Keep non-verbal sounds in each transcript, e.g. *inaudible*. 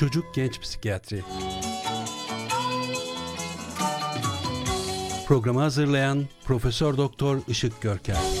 Çocuk Genç Psikiyatri Programı hazırlayan Profesör Doktor Işık Görker.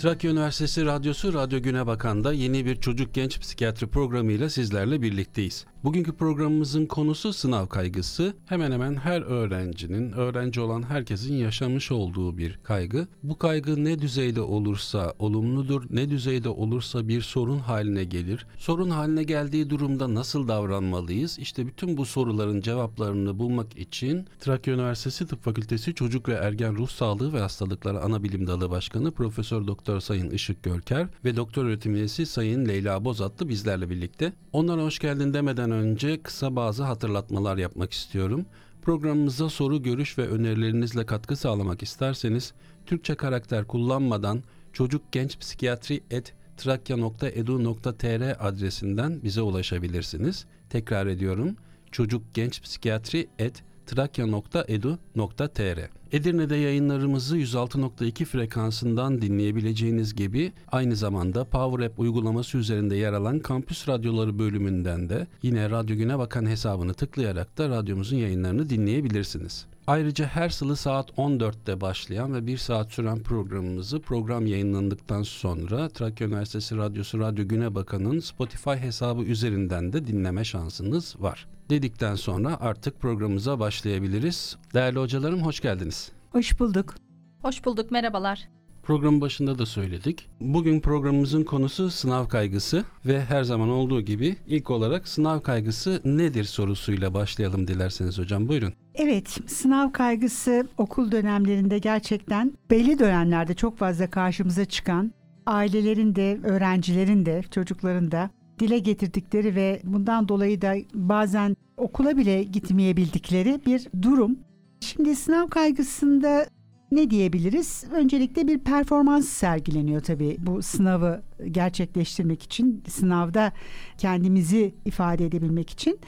Trakya Üniversitesi Radyosu Radyo Güne Bakan'da yeni bir çocuk genç psikiyatri programıyla sizlerle birlikteyiz. Bugünkü programımızın konusu sınav kaygısı. Hemen hemen her öğrencinin, öğrenci olan herkesin yaşamış olduğu bir kaygı. Bu kaygı ne düzeyde olursa olumludur, ne düzeyde olursa bir sorun haline gelir. Sorun haline geldiği durumda nasıl davranmalıyız? İşte bütün bu soruların cevaplarını bulmak için Trakya Üniversitesi Tıp Fakültesi Çocuk ve Ergen Ruh Sağlığı ve Hastalıkları Anabilim Dalı Başkanı Profesör Doktor Sayın Işık Görker ve Doktor Öğretim Üyesi Sayın Leyla Bozatlı bizlerle birlikte. Onlara hoş geldin demeden önce kısa bazı hatırlatmalar yapmak istiyorum. Programımıza soru, görüş ve önerilerinizle katkı sağlamak isterseniz Türkçe karakter kullanmadan çocuk genç psikiyatri et trakya.edu.tr adresinden bize ulaşabilirsiniz. Tekrar ediyorum. Çocuk genç psikiyatri et trakya.edu.tr Edirne'de yayınlarımızı 106.2 frekansından dinleyebileceğiniz gibi aynı zamanda Power App uygulaması üzerinde yer alan Kampüs Radyoları bölümünden de yine Radyo Güne Bakan hesabını tıklayarak da radyomuzun yayınlarını dinleyebilirsiniz. Ayrıca her salı saat 14'te başlayan ve bir saat süren programımızı program yayınlandıktan sonra Trakya Üniversitesi Radyosu Radyo Güne Bakan'ın Spotify hesabı üzerinden de dinleme şansınız var dedikten sonra artık programımıza başlayabiliriz. Değerli hocalarım hoş geldiniz. Hoş bulduk. Hoş bulduk, merhabalar. Programın başında da söyledik. Bugün programımızın konusu sınav kaygısı ve her zaman olduğu gibi ilk olarak sınav kaygısı nedir sorusuyla başlayalım dilerseniz hocam. Buyurun. Evet, sınav kaygısı okul dönemlerinde gerçekten belli dönemlerde çok fazla karşımıza çıkan ailelerin de, öğrencilerin de, çocukların da dile getirdikleri ve bundan dolayı da bazen okula bile gitmeyebildikleri bir durum. Şimdi sınav kaygısında ne diyebiliriz? Öncelikle bir performans sergileniyor tabii bu sınavı gerçekleştirmek için, sınavda kendimizi ifade edebilmek için.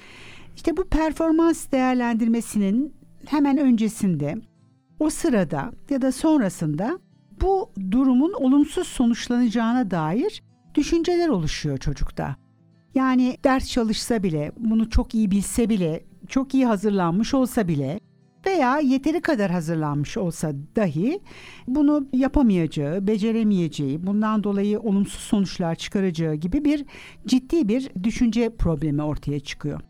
İşte bu performans değerlendirmesinin hemen öncesinde, o sırada ya da sonrasında bu durumun olumsuz sonuçlanacağına dair düşünceler oluşuyor çocukta. Yani ders çalışsa bile, bunu çok iyi bilse bile, çok iyi hazırlanmış olsa bile veya yeteri kadar hazırlanmış olsa dahi bunu yapamayacağı, beceremeyeceği, bundan dolayı olumsuz sonuçlar çıkaracağı gibi bir ciddi bir düşünce problemi ortaya çıkıyor.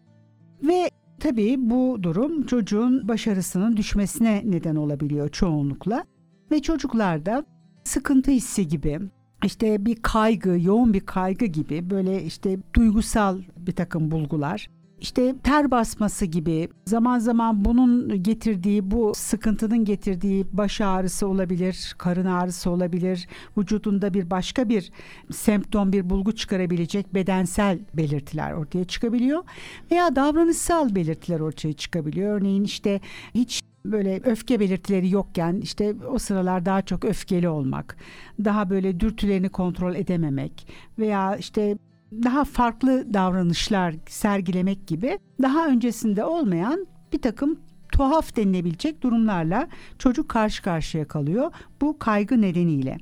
Ve tabii bu durum çocuğun başarısının düşmesine neden olabiliyor çoğunlukla ve çocuklarda sıkıntı hissi gibi, işte bir kaygı, yoğun bir kaygı gibi böyle işte duygusal bir takım bulgular işte ter basması gibi zaman zaman bunun getirdiği bu sıkıntının getirdiği baş ağrısı olabilir, karın ağrısı olabilir, vücudunda bir başka bir semptom bir bulgu çıkarabilecek bedensel belirtiler ortaya çıkabiliyor veya davranışsal belirtiler ortaya çıkabiliyor. Örneğin işte hiç böyle öfke belirtileri yokken işte o sıralar daha çok öfkeli olmak, daha böyle dürtülerini kontrol edememek veya işte daha farklı davranışlar sergilemek gibi daha öncesinde olmayan bir takım tuhaf denilebilecek durumlarla çocuk karşı karşıya kalıyor bu kaygı nedeniyle.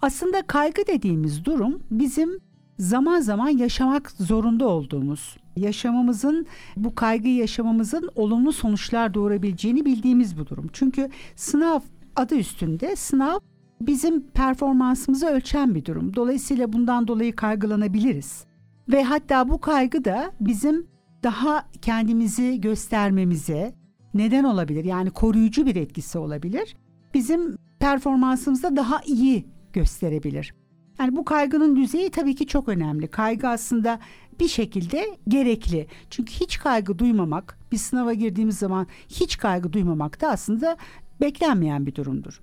Aslında kaygı dediğimiz durum bizim zaman zaman yaşamak zorunda olduğumuz, yaşamamızın bu kaygıyı yaşamamızın olumlu sonuçlar doğurabileceğini bildiğimiz bu durum. Çünkü sınav adı üstünde sınav bizim performansımızı ölçen bir durum. Dolayısıyla bundan dolayı kaygılanabiliriz. Ve hatta bu kaygı da bizim daha kendimizi göstermemize neden olabilir. Yani koruyucu bir etkisi olabilir. Bizim performansımızda daha iyi gösterebilir. Yani bu kaygının düzeyi tabii ki çok önemli. Kaygı aslında bir şekilde gerekli. Çünkü hiç kaygı duymamak, bir sınava girdiğimiz zaman hiç kaygı duymamak da aslında beklenmeyen bir durumdur.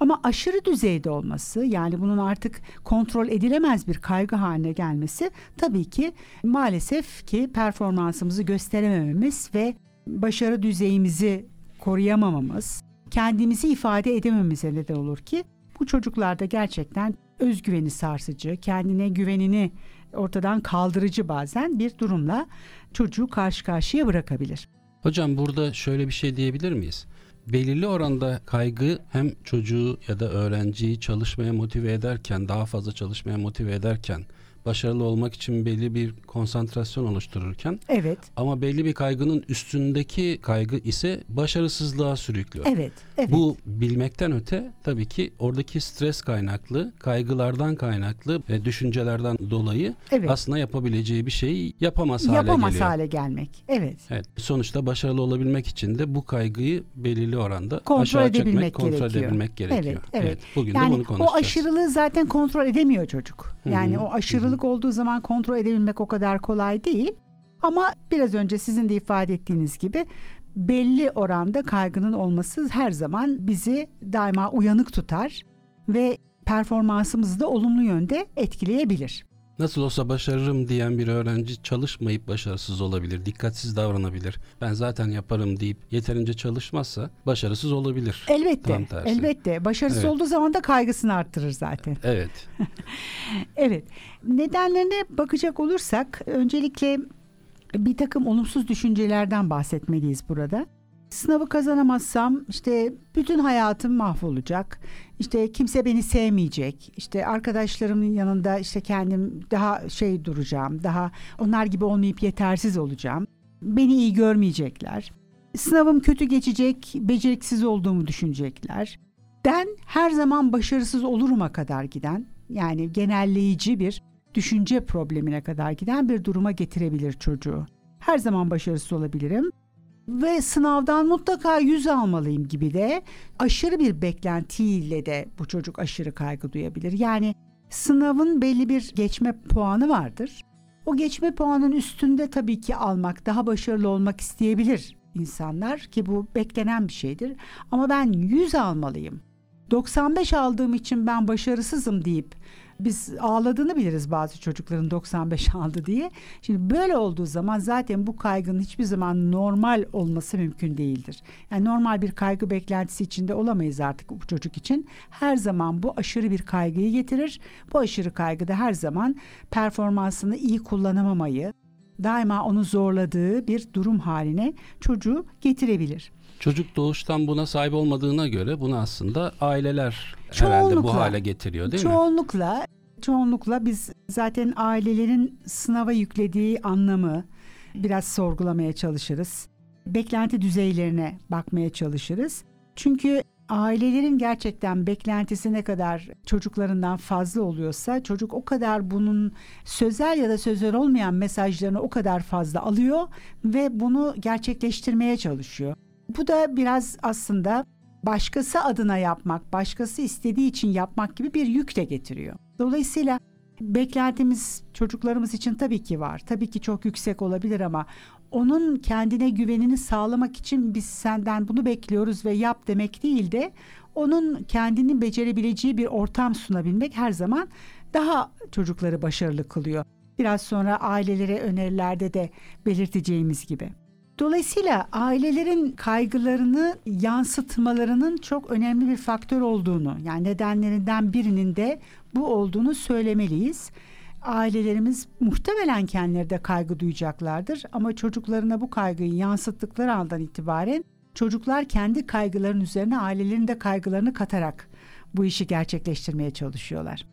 Ama aşırı düzeyde olması yani bunun artık kontrol edilemez bir kaygı haline gelmesi tabii ki maalesef ki performansımızı gösteremememiz ve başarı düzeyimizi koruyamamamız, kendimizi ifade edememize neden olur ki bu çocuklarda gerçekten özgüveni sarsıcı, kendine güvenini ortadan kaldırıcı bazen bir durumla çocuğu karşı karşıya bırakabilir. Hocam burada şöyle bir şey diyebilir miyiz? Belirli oranda kaygı hem çocuğu ya da öğrenciyi çalışmaya motive ederken, daha fazla çalışmaya motive ederken başarılı olmak için belli bir konsantrasyon oluştururken Evet. ama belli bir kaygının üstündeki kaygı ise başarısızlığa sürüklüyor. Evet. Evet. Bu bilmekten öte tabii ki oradaki stres kaynaklı, kaygılardan kaynaklı ve düşüncelerden dolayı evet. aslında yapabileceği bir şeyi yapamaz, hale yapamaz geliyor. hale gelmek. Evet. Evet. Sonuçta başarılı olabilmek için de bu kaygıyı belirli oranda Kontrol aşağı edebilmek çekmek, kontrol gerekiyor. edebilmek gerekiyor. Evet, evet. Bugün de Yani bunu konuşacağız. o aşırılığı zaten kontrol edemiyor çocuk. Yani o aşırılık olduğu zaman kontrol edebilmek o kadar kolay değil. Ama biraz önce sizin de ifade ettiğiniz gibi belli oranda kaygının olması her zaman bizi daima uyanık tutar ve performansımızı da olumlu yönde etkileyebilir. Nasıl olsa başarırım diyen bir öğrenci çalışmayıp başarısız olabilir, dikkatsiz davranabilir. Ben zaten yaparım deyip yeterince çalışmazsa başarısız olabilir. Elbette. Elbette. Başarısız Evet. olduğu zaman da kaygısını arttırır zaten. Evet. *laughs* Evet. Nedenlerine bakacak olursak öncelikle bir takım olumsuz düşüncelerden bahsetmeliyiz burada. Sınavı kazanamazsam işte bütün hayatım mahvolacak. İşte kimse beni sevmeyecek. İşte arkadaşlarımın yanında işte kendim daha şey duracağım. Daha onlar gibi olmayıp yetersiz olacağım. Beni iyi görmeyecekler. Sınavım kötü geçecek, beceriksiz olduğumu düşünecekler. Den her zaman başarısız oluruma kadar giden yani genelleyici bir düşünce problemine kadar giden bir duruma getirebilir çocuğu. Her zaman başarısız olabilirim ve sınavdan mutlaka yüz almalıyım gibi de aşırı bir beklentiyle de bu çocuk aşırı kaygı duyabilir. Yani sınavın belli bir geçme puanı vardır. O geçme puanın üstünde tabii ki almak, daha başarılı olmak isteyebilir insanlar ki bu beklenen bir şeydir. Ama ben 100 almalıyım. 95 aldığım için ben başarısızım deyip biz ağladığını biliriz bazı çocukların 95 aldı diye. Şimdi böyle olduğu zaman zaten bu kaygının hiçbir zaman normal olması mümkün değildir. Yani normal bir kaygı beklentisi içinde olamayız artık bu çocuk için. Her zaman bu aşırı bir kaygıyı getirir. Bu aşırı kaygı da her zaman performansını iyi kullanamamayı, daima onu zorladığı bir durum haline çocuğu getirebilir. Çocuk doğuştan buna sahip olmadığına göre bunu aslında aileler herhalde bu Çoğunlukla. hale getiriyor değil mi? çoğunlukla, çoğunlukla biz zaten ailelerin sınava yüklediği anlamı biraz sorgulamaya çalışırız. Beklenti düzeylerine bakmaya çalışırız. Çünkü ailelerin gerçekten beklentisi ne kadar çocuklarından fazla oluyorsa çocuk o kadar bunun sözel ya da sözel olmayan mesajlarını o kadar fazla alıyor ve bunu gerçekleştirmeye çalışıyor. Bu da biraz aslında başkası adına yapmak, başkası istediği için yapmak gibi bir yük de getiriyor. Dolayısıyla beklentimiz çocuklarımız için tabii ki var. Tabii ki çok yüksek olabilir ama onun kendine güvenini sağlamak için biz senden bunu bekliyoruz ve yap demek değil de onun kendini becerebileceği bir ortam sunabilmek her zaman daha çocukları başarılı kılıyor. Biraz sonra ailelere önerilerde de belirteceğimiz gibi. Dolayısıyla ailelerin kaygılarını yansıtmalarının çok önemli bir faktör olduğunu, yani nedenlerinden birinin de bu olduğunu söylemeliyiz. Ailelerimiz muhtemelen kendileri de kaygı duyacaklardır ama çocuklarına bu kaygıyı yansıttıkları andan itibaren çocuklar kendi kaygıların üzerine ailelerin de kaygılarını katarak bu işi gerçekleştirmeye çalışıyorlar.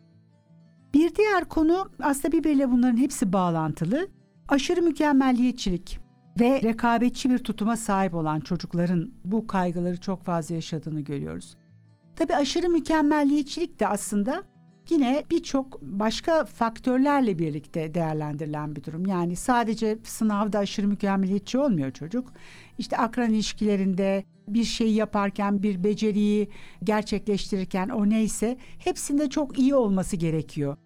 Bir diğer konu aslında birbiriyle bunların hepsi bağlantılı. Aşırı mükemmelliyetçilik ve rekabetçi bir tutuma sahip olan çocukların bu kaygıları çok fazla yaşadığını görüyoruz. Tabii aşırı mükemmelliyetçilik de aslında yine birçok başka faktörlerle birlikte değerlendirilen bir durum. Yani sadece sınavda aşırı mükemmeliyetçi olmuyor çocuk. İşte akran ilişkilerinde bir şeyi yaparken, bir beceriyi gerçekleştirirken o neyse hepsinde çok iyi olması gerekiyor.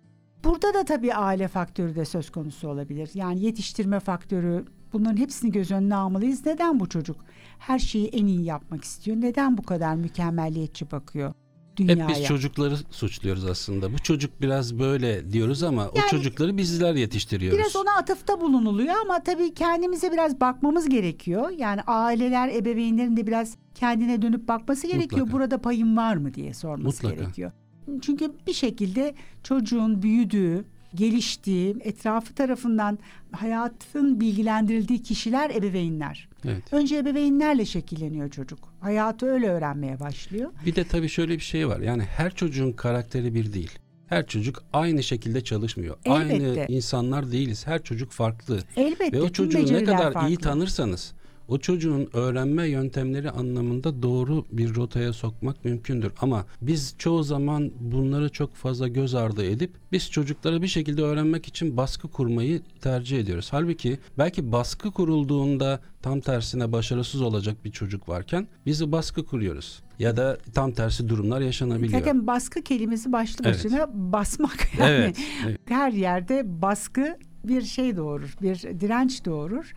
Burada da tabii aile faktörü de söz konusu olabilir. Yani yetiştirme faktörü bunların hepsini göz önüne almalıyız. Neden bu çocuk her şeyi en iyi yapmak istiyor? Neden bu kadar mükemmelliyetçi bakıyor? dünyaya. Hep biz çocukları suçluyoruz aslında. Bu çocuk biraz böyle diyoruz ama Yani- o çocukları bizler yetiştiriyoruz. Biraz ona atıfta bulunuluyor ama tabii kendimize biraz bakmamız gerekiyor. Yani aileler, ebeveynlerin de biraz kendine dönüp bakması gerekiyor. Mutlaka. Burada payım var mı diye sorması Mutlaka. gerekiyor. Çünkü bir şekilde çocuğun büyüdüğü, geliştiği, etrafı tarafından hayatın bilgilendirildiği kişiler ebeveynler. Evet. Önce ebeveynlerle şekilleniyor çocuk. Hayatı öyle öğrenmeye başlıyor. Bir de tabii şöyle bir şey var. Yani her çocuğun karakteri bir değil. Her çocuk aynı şekilde çalışmıyor. Elbette. Aynı insanlar değiliz. Her çocuk farklı. Elbette Ve o çocuğu ne kadar iyi farklı. tanırsanız o çocuğun öğrenme yöntemleri anlamında doğru bir rotaya sokmak mümkündür. Ama biz çoğu zaman bunları çok fazla göz ardı edip biz çocuklara bir şekilde öğrenmek için baskı kurmayı tercih ediyoruz. Halbuki belki baskı kurulduğunda tam tersine başarısız olacak bir çocuk varken bizi baskı kuruyoruz. Ya da tam tersi durumlar yaşanabiliyor. Zaten baskı kelimesi başlı Evet. başına basmak yani. Evet. *laughs* evet. her yerde baskı bir şey doğurur, bir direnç doğurur.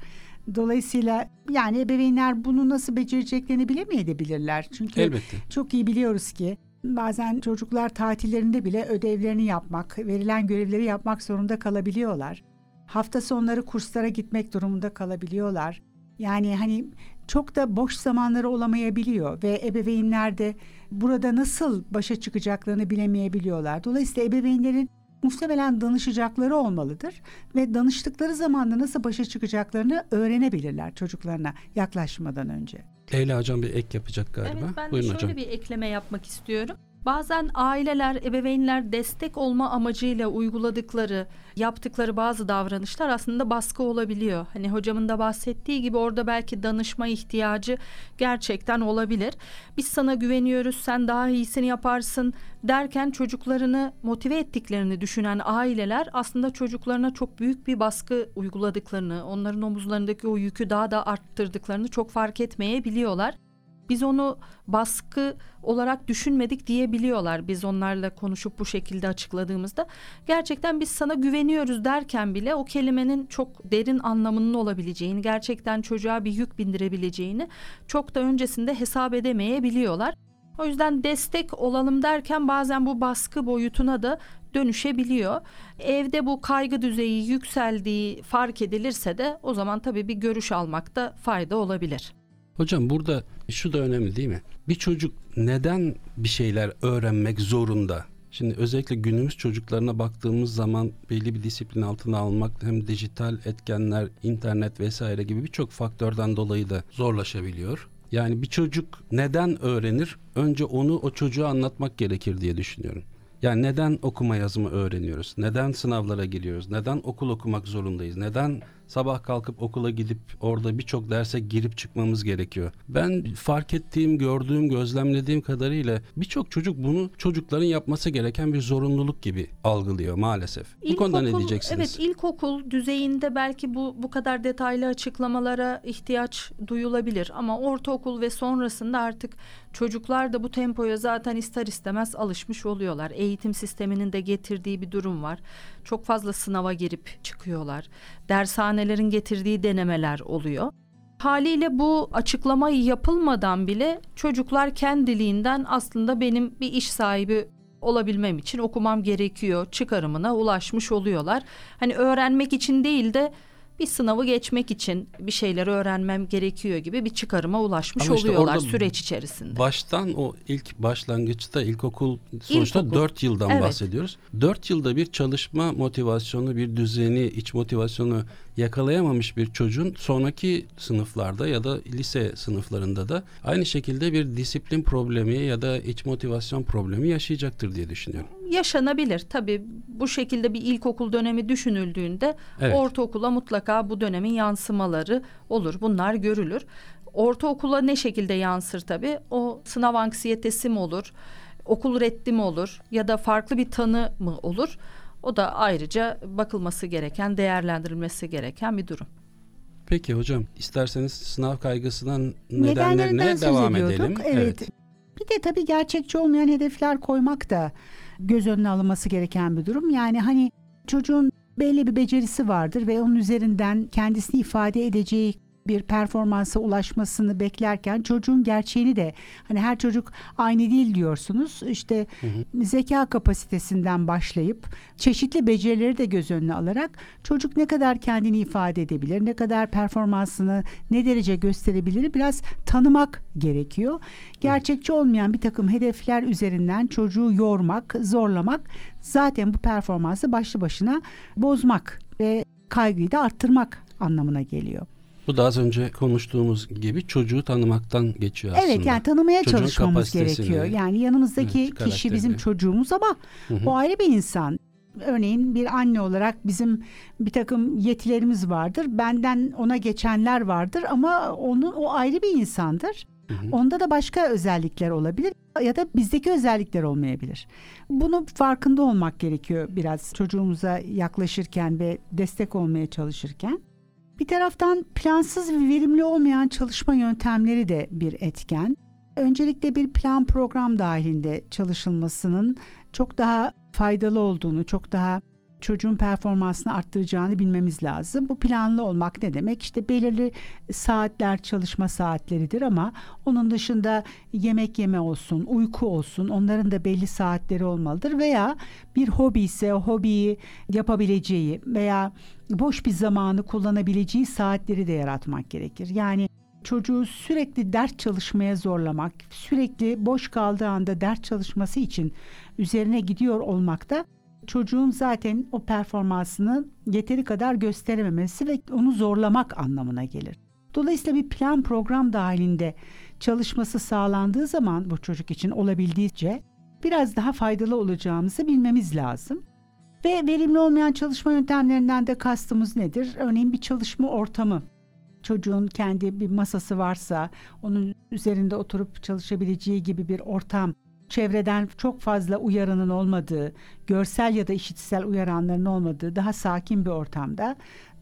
Dolayısıyla yani ebeveynler bunu nasıl becereceklerini bilemeyebilirler. Çünkü Elbette. çok iyi biliyoruz ki bazen çocuklar tatillerinde bile ödevlerini yapmak, verilen görevleri yapmak zorunda kalabiliyorlar. Hafta sonları kurslara gitmek durumunda kalabiliyorlar. Yani hani çok da boş zamanları olamayabiliyor ve ebeveynler de burada nasıl başa çıkacaklarını bilemeyebiliyorlar. Dolayısıyla ebeveynlerin muhtemelen danışacakları olmalıdır ve danıştıkları zamanda nasıl başa çıkacaklarını öğrenebilirler çocuklarına yaklaşmadan önce. Leyla hocam bir ek yapacak galiba. Evet ben de Buyurun şöyle hocam. bir ekleme yapmak istiyorum. Bazen aileler, ebeveynler destek olma amacıyla uyguladıkları, yaptıkları bazı davranışlar aslında baskı olabiliyor. Hani hocamın da bahsettiği gibi orada belki danışma ihtiyacı gerçekten olabilir. Biz sana güveniyoruz, sen daha iyisini yaparsın derken çocuklarını motive ettiklerini düşünen aileler aslında çocuklarına çok büyük bir baskı uyguladıklarını, onların omuzlarındaki o yükü daha da arttırdıklarını çok fark etmeyebiliyorlar biz onu baskı olarak düşünmedik diyebiliyorlar biz onlarla konuşup bu şekilde açıkladığımızda. Gerçekten biz sana güveniyoruz derken bile o kelimenin çok derin anlamının olabileceğini, gerçekten çocuğa bir yük bindirebileceğini çok da öncesinde hesap edemeyebiliyorlar. O yüzden destek olalım derken bazen bu baskı boyutuna da dönüşebiliyor. Evde bu kaygı düzeyi yükseldiği fark edilirse de o zaman tabii bir görüş almakta fayda olabilir. Hocam burada şu da önemli değil mi? Bir çocuk neden bir şeyler öğrenmek zorunda? Şimdi özellikle günümüz çocuklarına baktığımız zaman belli bir disiplin altına almak hem dijital etkenler, internet vesaire gibi birçok faktörden dolayı da zorlaşabiliyor. Yani bir çocuk neden öğrenir? Önce onu o çocuğa anlatmak gerekir diye düşünüyorum. Yani neden okuma yazımı öğreniyoruz? Neden sınavlara giriyoruz? Neden okul okumak zorundayız? Neden sabah kalkıp okula gidip orada birçok derse girip çıkmamız gerekiyor? Ben fark ettiğim, gördüğüm, gözlemlediğim kadarıyla birçok çocuk bunu çocukların yapması gereken bir zorunluluk gibi algılıyor maalesef. bu konuda ne İlkokul- diyeceksiniz? Evet ilkokul düzeyinde belki bu bu kadar detaylı açıklamalara ihtiyaç duyulabilir ama ortaokul ve sonrasında artık çocuklar da bu tempoya zaten ister istemez alışmış oluyorlar. Eğitim sisteminin de getirdiği bir durum var. Çok fazla sınava girip çıkıyorlar. Dershanelerin getirdiği denemeler oluyor. Haliyle bu açıklama yapılmadan bile çocuklar kendiliğinden aslında benim bir iş sahibi olabilmem için okumam gerekiyor çıkarımına ulaşmış oluyorlar. Hani öğrenmek için değil de bir sınavı geçmek için bir şeyleri öğrenmem gerekiyor gibi bir çıkarıma ulaşmış Ama işte oluyorlar süreç içerisinde. Baştan o ilk başlangıçta ilkokul sonuçta İlkokul. 4 yıldan Evet. bahsediyoruz. 4 yılda bir çalışma motivasyonu, bir düzeni, iç motivasyonu yakalayamamış bir çocuğun sonraki sınıflarda ya da lise sınıflarında da aynı şekilde bir disiplin problemi ya da iç motivasyon problemi yaşayacaktır diye düşünüyorum. Yaşanabilir tabii bu şekilde bir ilkokul dönemi düşünüldüğünde Evet. ortaokula mutlaka bu dönemin yansımaları olur bunlar görülür. Ortaokula ne şekilde yansır tabii o sınav anksiyetesi mi olur okul reddi mi olur ya da farklı bir tanı mı olur o da ayrıca bakılması gereken değerlendirilmesi gereken bir durum. Peki hocam isterseniz sınav kaygısından Nedenlerinden nedenlerine devam edelim. Evet. Bir de tabii gerçekçi olmayan hedefler koymak da göz önüne alınması gereken bir durum. Yani hani çocuğun belli bir becerisi vardır ve onun üzerinden kendisini ifade edeceği bir performansa ulaşmasını beklerken çocuğun gerçeğini de hani her çocuk aynı değil diyorsunuz. İşte hı hı. zeka kapasitesinden başlayıp çeşitli becerileri de göz önüne alarak çocuk ne kadar kendini ifade edebilir, ne kadar performansını ne derece gösterebilir biraz tanımak gerekiyor. Gerçekçi olmayan bir takım hedefler üzerinden çocuğu yormak, zorlamak zaten bu performansı başlı başına bozmak ve kaygıyı da arttırmak anlamına geliyor. Bu da az önce konuştuğumuz gibi çocuğu tanımaktan geçiyor aslında. Evet yani tanımaya Çocuğun çalışmamız gerekiyor. Yani yanımızdaki evet, kişi bizim çocuğumuz ama hı hı. o ayrı bir insan. Örneğin bir anne olarak bizim bir takım yetilerimiz vardır. Benden ona geçenler vardır ama onun o ayrı bir insandır. Hı hı. Onda da başka özellikler olabilir ya da bizdeki özellikler olmayabilir. Bunu farkında olmak gerekiyor biraz çocuğumuza yaklaşırken ve destek olmaya çalışırken. Bir taraftan plansız ve verimli olmayan çalışma yöntemleri de bir etken. Öncelikle bir plan program dahilinde çalışılmasının çok daha faydalı olduğunu, çok daha çocuğun performansını arttıracağını bilmemiz lazım. Bu planlı olmak ne demek? İşte belirli saatler çalışma saatleridir ama onun dışında yemek yeme olsun, uyku olsun onların da belli saatleri olmalıdır veya bir hobi ise hobiyi yapabileceği veya boş bir zamanı kullanabileceği saatleri de yaratmak gerekir. Yani çocuğu sürekli ders çalışmaya zorlamak, sürekli boş kaldığı anda ders çalışması için üzerine gidiyor olmak da çocuğun zaten o performansını yeteri kadar gösterememesi ve onu zorlamak anlamına gelir. Dolayısıyla bir plan program dahilinde çalışması sağlandığı zaman bu çocuk için olabildiğince biraz daha faydalı olacağımızı bilmemiz lazım. Ve verimli olmayan çalışma yöntemlerinden de kastımız nedir? Örneğin bir çalışma ortamı. Çocuğun kendi bir masası varsa onun üzerinde oturup çalışabileceği gibi bir ortam çevreden çok fazla uyarının olmadığı, görsel ya da işitsel uyaranların olmadığı daha sakin bir ortamda,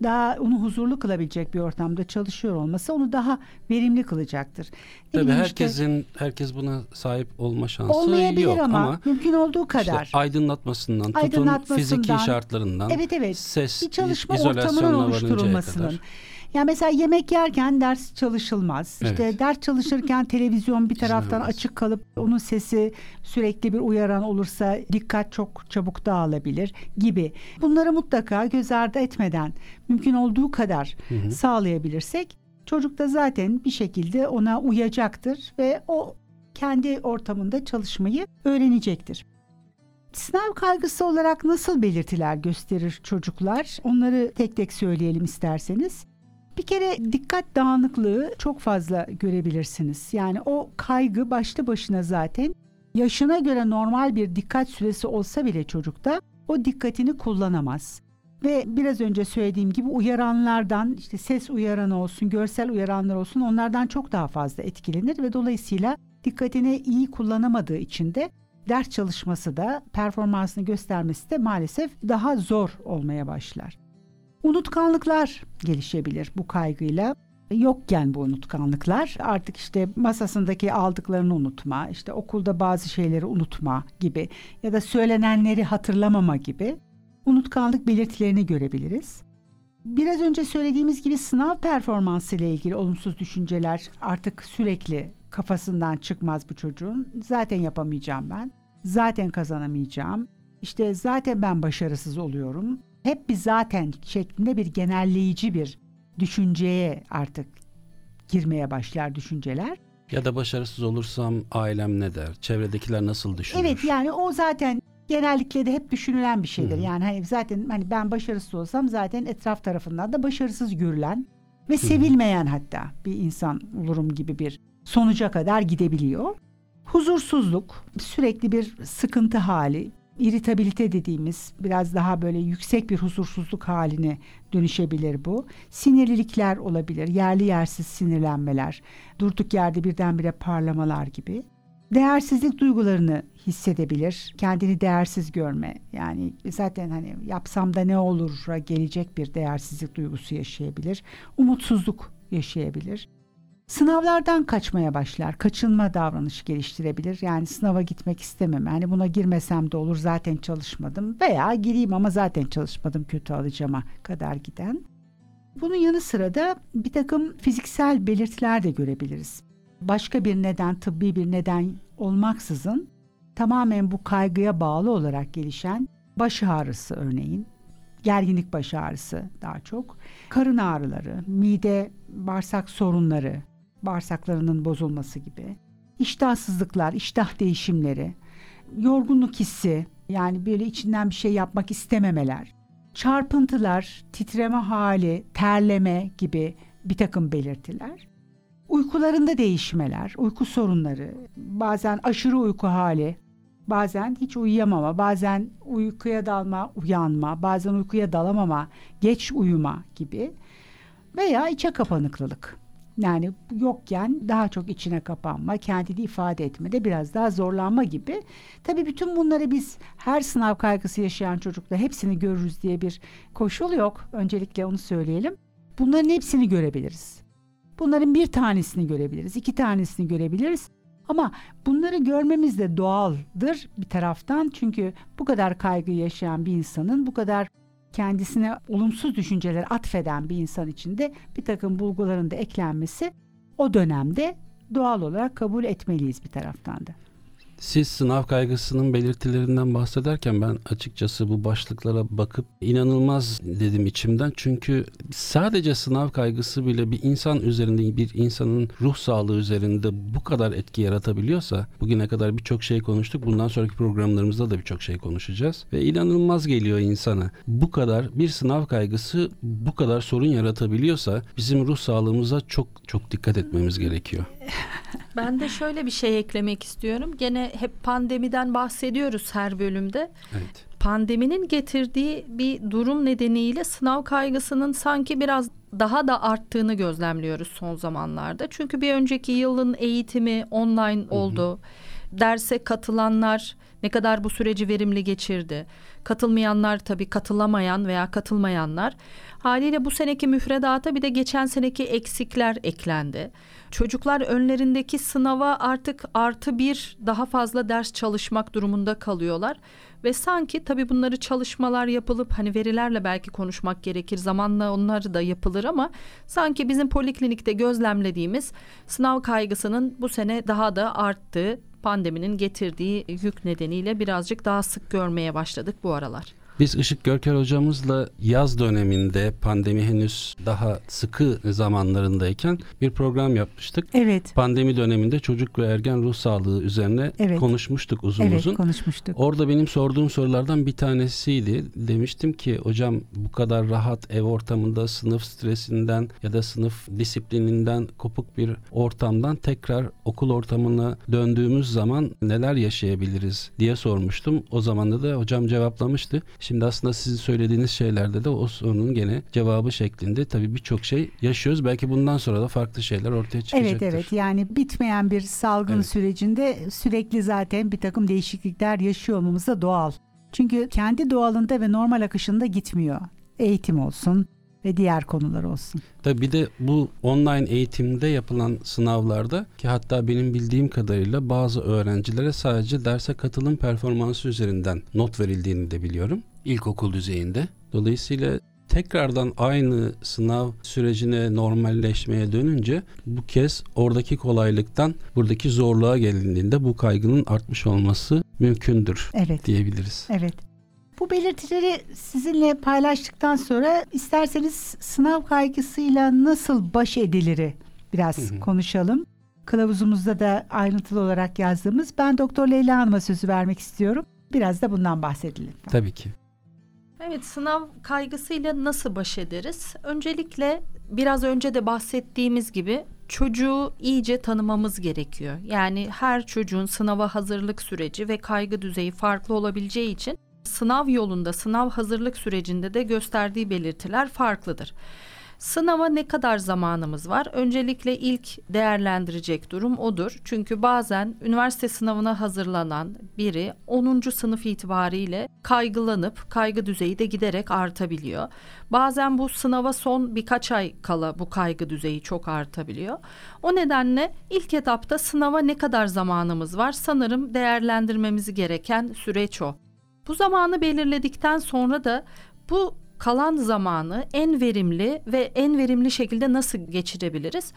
daha onu huzurlu kılabilecek bir ortamda çalışıyor olması onu daha verimli kılacaktır. Tabii herkesin işte, herkes buna sahip olma şansı olmayabilir yok ama, ama mümkün olduğu kadar işte aydınlatmasından, aydınlatmasından tutun fiziki şartlarından, evet evet, ses, bir çalışma ortamının oluşturulmasının. Kadar ya mesela yemek yerken ders çalışılmaz. Evet. İşte ders çalışırken televizyon bir taraftan açık kalıp onun sesi sürekli bir uyaran olursa dikkat çok çabuk dağılabilir gibi. Bunları mutlaka göz ardı etmeden mümkün olduğu kadar hı hı. sağlayabilirsek çocuk da zaten bir şekilde ona uyacaktır ve o kendi ortamında çalışmayı öğrenecektir. Sınav kaygısı olarak nasıl belirtiler gösterir çocuklar? Onları tek tek söyleyelim isterseniz. Bir kere dikkat dağınıklığı çok fazla görebilirsiniz. Yani o kaygı başlı başına zaten yaşına göre normal bir dikkat süresi olsa bile çocukta o dikkatini kullanamaz. Ve biraz önce söylediğim gibi uyaranlardan işte ses uyaranı olsun, görsel uyaranlar olsun onlardan çok daha fazla etkilenir ve dolayısıyla dikkatini iyi kullanamadığı için de ders çalışması da performansını göstermesi de maalesef daha zor olmaya başlar. Unutkanlıklar gelişebilir bu kaygıyla. Yokken bu unutkanlıklar artık işte masasındaki aldıklarını unutma, işte okulda bazı şeyleri unutma gibi ya da söylenenleri hatırlamama gibi unutkanlık belirtilerini görebiliriz. Biraz önce söylediğimiz gibi sınav performansı ile ilgili olumsuz düşünceler artık sürekli kafasından çıkmaz bu çocuğun. Zaten yapamayacağım ben. Zaten kazanamayacağım. İşte zaten ben başarısız oluyorum hep bir zaten şeklinde bir genelleyici bir düşünceye artık girmeye başlar düşünceler. Ya da başarısız olursam ailem ne der? Çevredekiler nasıl düşünür? Evet yani o zaten genellikle de hep düşünülen bir şeydir. Hı-hı. Yani hani zaten hani ben başarısız olsam zaten etraf tarafından da başarısız görülen ve Hı-hı. sevilmeyen hatta bir insan olurum gibi bir sonuca kadar gidebiliyor. Huzursuzluk, sürekli bir sıkıntı hali, İritabilite dediğimiz biraz daha böyle yüksek bir huzursuzluk haline dönüşebilir bu. Sinirlilikler olabilir, yerli yersiz sinirlenmeler, durduk yerde birdenbire parlamalar gibi. Değersizlik duygularını hissedebilir, kendini değersiz görme. Yani zaten hani yapsam da ne olur'a gelecek bir değersizlik duygusu yaşayabilir. Umutsuzluk yaşayabilir. Sınavlardan kaçmaya başlar. Kaçınma davranışı geliştirebilir. Yani sınava gitmek istemem. Yani buna girmesem de olur zaten çalışmadım. Veya gireyim ama zaten çalışmadım kötü alacağıma kadar giden. Bunun yanı sıra da bir takım fiziksel belirtiler de görebiliriz. Başka bir neden, tıbbi bir neden olmaksızın tamamen bu kaygıya bağlı olarak gelişen baş ağrısı örneğin, gerginlik baş ağrısı daha çok, karın ağrıları, mide, bağırsak sorunları, bağırsaklarının bozulması gibi, iştahsızlıklar, iştah değişimleri, yorgunluk hissi, yani böyle içinden bir şey yapmak istememeler, çarpıntılar, titreme hali, terleme gibi bir takım belirtiler. Uykularında değişmeler, uyku sorunları, bazen aşırı uyku hali, bazen hiç uyuyamama, bazen uykuya dalma, uyanma, bazen uykuya dalamama, geç uyuma gibi veya içe kapanıklılık. Yani yokken daha çok içine kapanma, kendini ifade etmede biraz daha zorlanma gibi. Tabii bütün bunları biz her sınav kaygısı yaşayan çocukla hepsini görürüz diye bir koşul yok. Öncelikle onu söyleyelim. Bunların hepsini görebiliriz. Bunların bir tanesini görebiliriz, iki tanesini görebiliriz. Ama bunları görmemiz de doğaldır bir taraftan. Çünkü bu kadar kaygı yaşayan bir insanın bu kadar kendisine olumsuz düşünceler atfeden bir insan için de bir takım bulguların da eklenmesi o dönemde doğal olarak kabul etmeliyiz bir taraftan da. Siz sınav kaygısının belirtilerinden bahsederken ben açıkçası bu başlıklara bakıp inanılmaz dedim içimden. Çünkü sadece sınav kaygısı bile bir insan üzerinde bir insanın ruh sağlığı üzerinde bu kadar etki yaratabiliyorsa bugüne kadar birçok şey konuştuk. Bundan sonraki programlarımızda da birçok şey konuşacağız. Ve inanılmaz geliyor insana. Bu kadar bir sınav kaygısı bu kadar sorun yaratabiliyorsa bizim ruh sağlığımıza çok çok dikkat etmemiz gerekiyor. *laughs* Ben de şöyle bir şey eklemek istiyorum. Gene hep pandemiden bahsediyoruz her bölümde. Evet. Pandeminin getirdiği bir durum nedeniyle sınav kaygısının sanki biraz daha da arttığını gözlemliyoruz son zamanlarda. Çünkü bir önceki yılın eğitimi online oldu. Hı hı. Derse katılanlar ne kadar bu süreci verimli geçirdi. Katılmayanlar tabii katılamayan veya katılmayanlar. Haliyle bu seneki müfredata bir de geçen seneki eksikler eklendi. Çocuklar önlerindeki sınava artık artı bir daha fazla ders çalışmak durumunda kalıyorlar. Ve sanki tabii bunları çalışmalar yapılıp hani verilerle belki konuşmak gerekir. Zamanla onları da yapılır ama sanki bizim poliklinikte gözlemlediğimiz sınav kaygısının bu sene daha da arttığı pandeminin getirdiği yük nedeniyle birazcık daha sık görmeye başladık bu aralar. Biz Işık Görker hocamızla yaz döneminde pandemi henüz daha sıkı zamanlarındayken bir program yapmıştık. Evet. Pandemi döneminde çocuk ve ergen ruh sağlığı üzerine evet. konuşmuştuk uzun evet, uzun. Evet konuşmuştuk. Orada benim sorduğum sorulardan bir tanesiydi. Demiştim ki hocam bu kadar rahat ev ortamında sınıf stresinden ya da sınıf disiplininden kopuk bir ortamdan tekrar okul ortamına döndüğümüz zaman neler yaşayabiliriz diye sormuştum. O zaman da hocam cevaplamıştı. Şimdi aslında sizin söylediğiniz şeylerde de o sorunun gene cevabı şeklinde tabii birçok şey yaşıyoruz. Belki bundan sonra da farklı şeyler ortaya çıkacaktır. Evet evet yani bitmeyen bir salgın evet. sürecinde sürekli zaten bir takım değişiklikler yaşıyor olmamız da doğal. Çünkü kendi doğalında ve normal akışında gitmiyor. Eğitim olsun, ve diğer konular olsun. Tabii bir de bu online eğitimde yapılan sınavlarda ki hatta benim bildiğim kadarıyla bazı öğrencilere sadece derse katılım performansı üzerinden not verildiğini de biliyorum ilkokul düzeyinde. Dolayısıyla tekrardan aynı sınav sürecine normalleşmeye dönünce bu kez oradaki kolaylıktan buradaki zorluğa gelindiğinde bu kaygının artmış olması mümkündür evet. diyebiliriz. Evet. Bu belirtileri sizinle paylaştıktan sonra isterseniz sınav kaygısıyla nasıl baş ediliri biraz hı hı. konuşalım. Kılavuzumuzda da ayrıntılı olarak yazdığımız ben Doktor Leyla Hanım'a sözü vermek istiyorum. Biraz da bundan bahsedelim. Tabii ki. Evet sınav kaygısıyla nasıl baş ederiz? Öncelikle biraz önce de bahsettiğimiz gibi çocuğu iyice tanımamız gerekiyor. Yani her çocuğun sınava hazırlık süreci ve kaygı düzeyi farklı olabileceği için sınav yolunda, sınav hazırlık sürecinde de gösterdiği belirtiler farklıdır. Sınava ne kadar zamanımız var? Öncelikle ilk değerlendirecek durum odur. Çünkü bazen üniversite sınavına hazırlanan biri 10. sınıf itibariyle kaygılanıp kaygı düzeyi de giderek artabiliyor. Bazen bu sınava son birkaç ay kala bu kaygı düzeyi çok artabiliyor. O nedenle ilk etapta sınava ne kadar zamanımız var? Sanırım değerlendirmemiz gereken süreç o. Bu zamanı belirledikten sonra da bu kalan zamanı en verimli ve en verimli şekilde nasıl geçirebiliriz?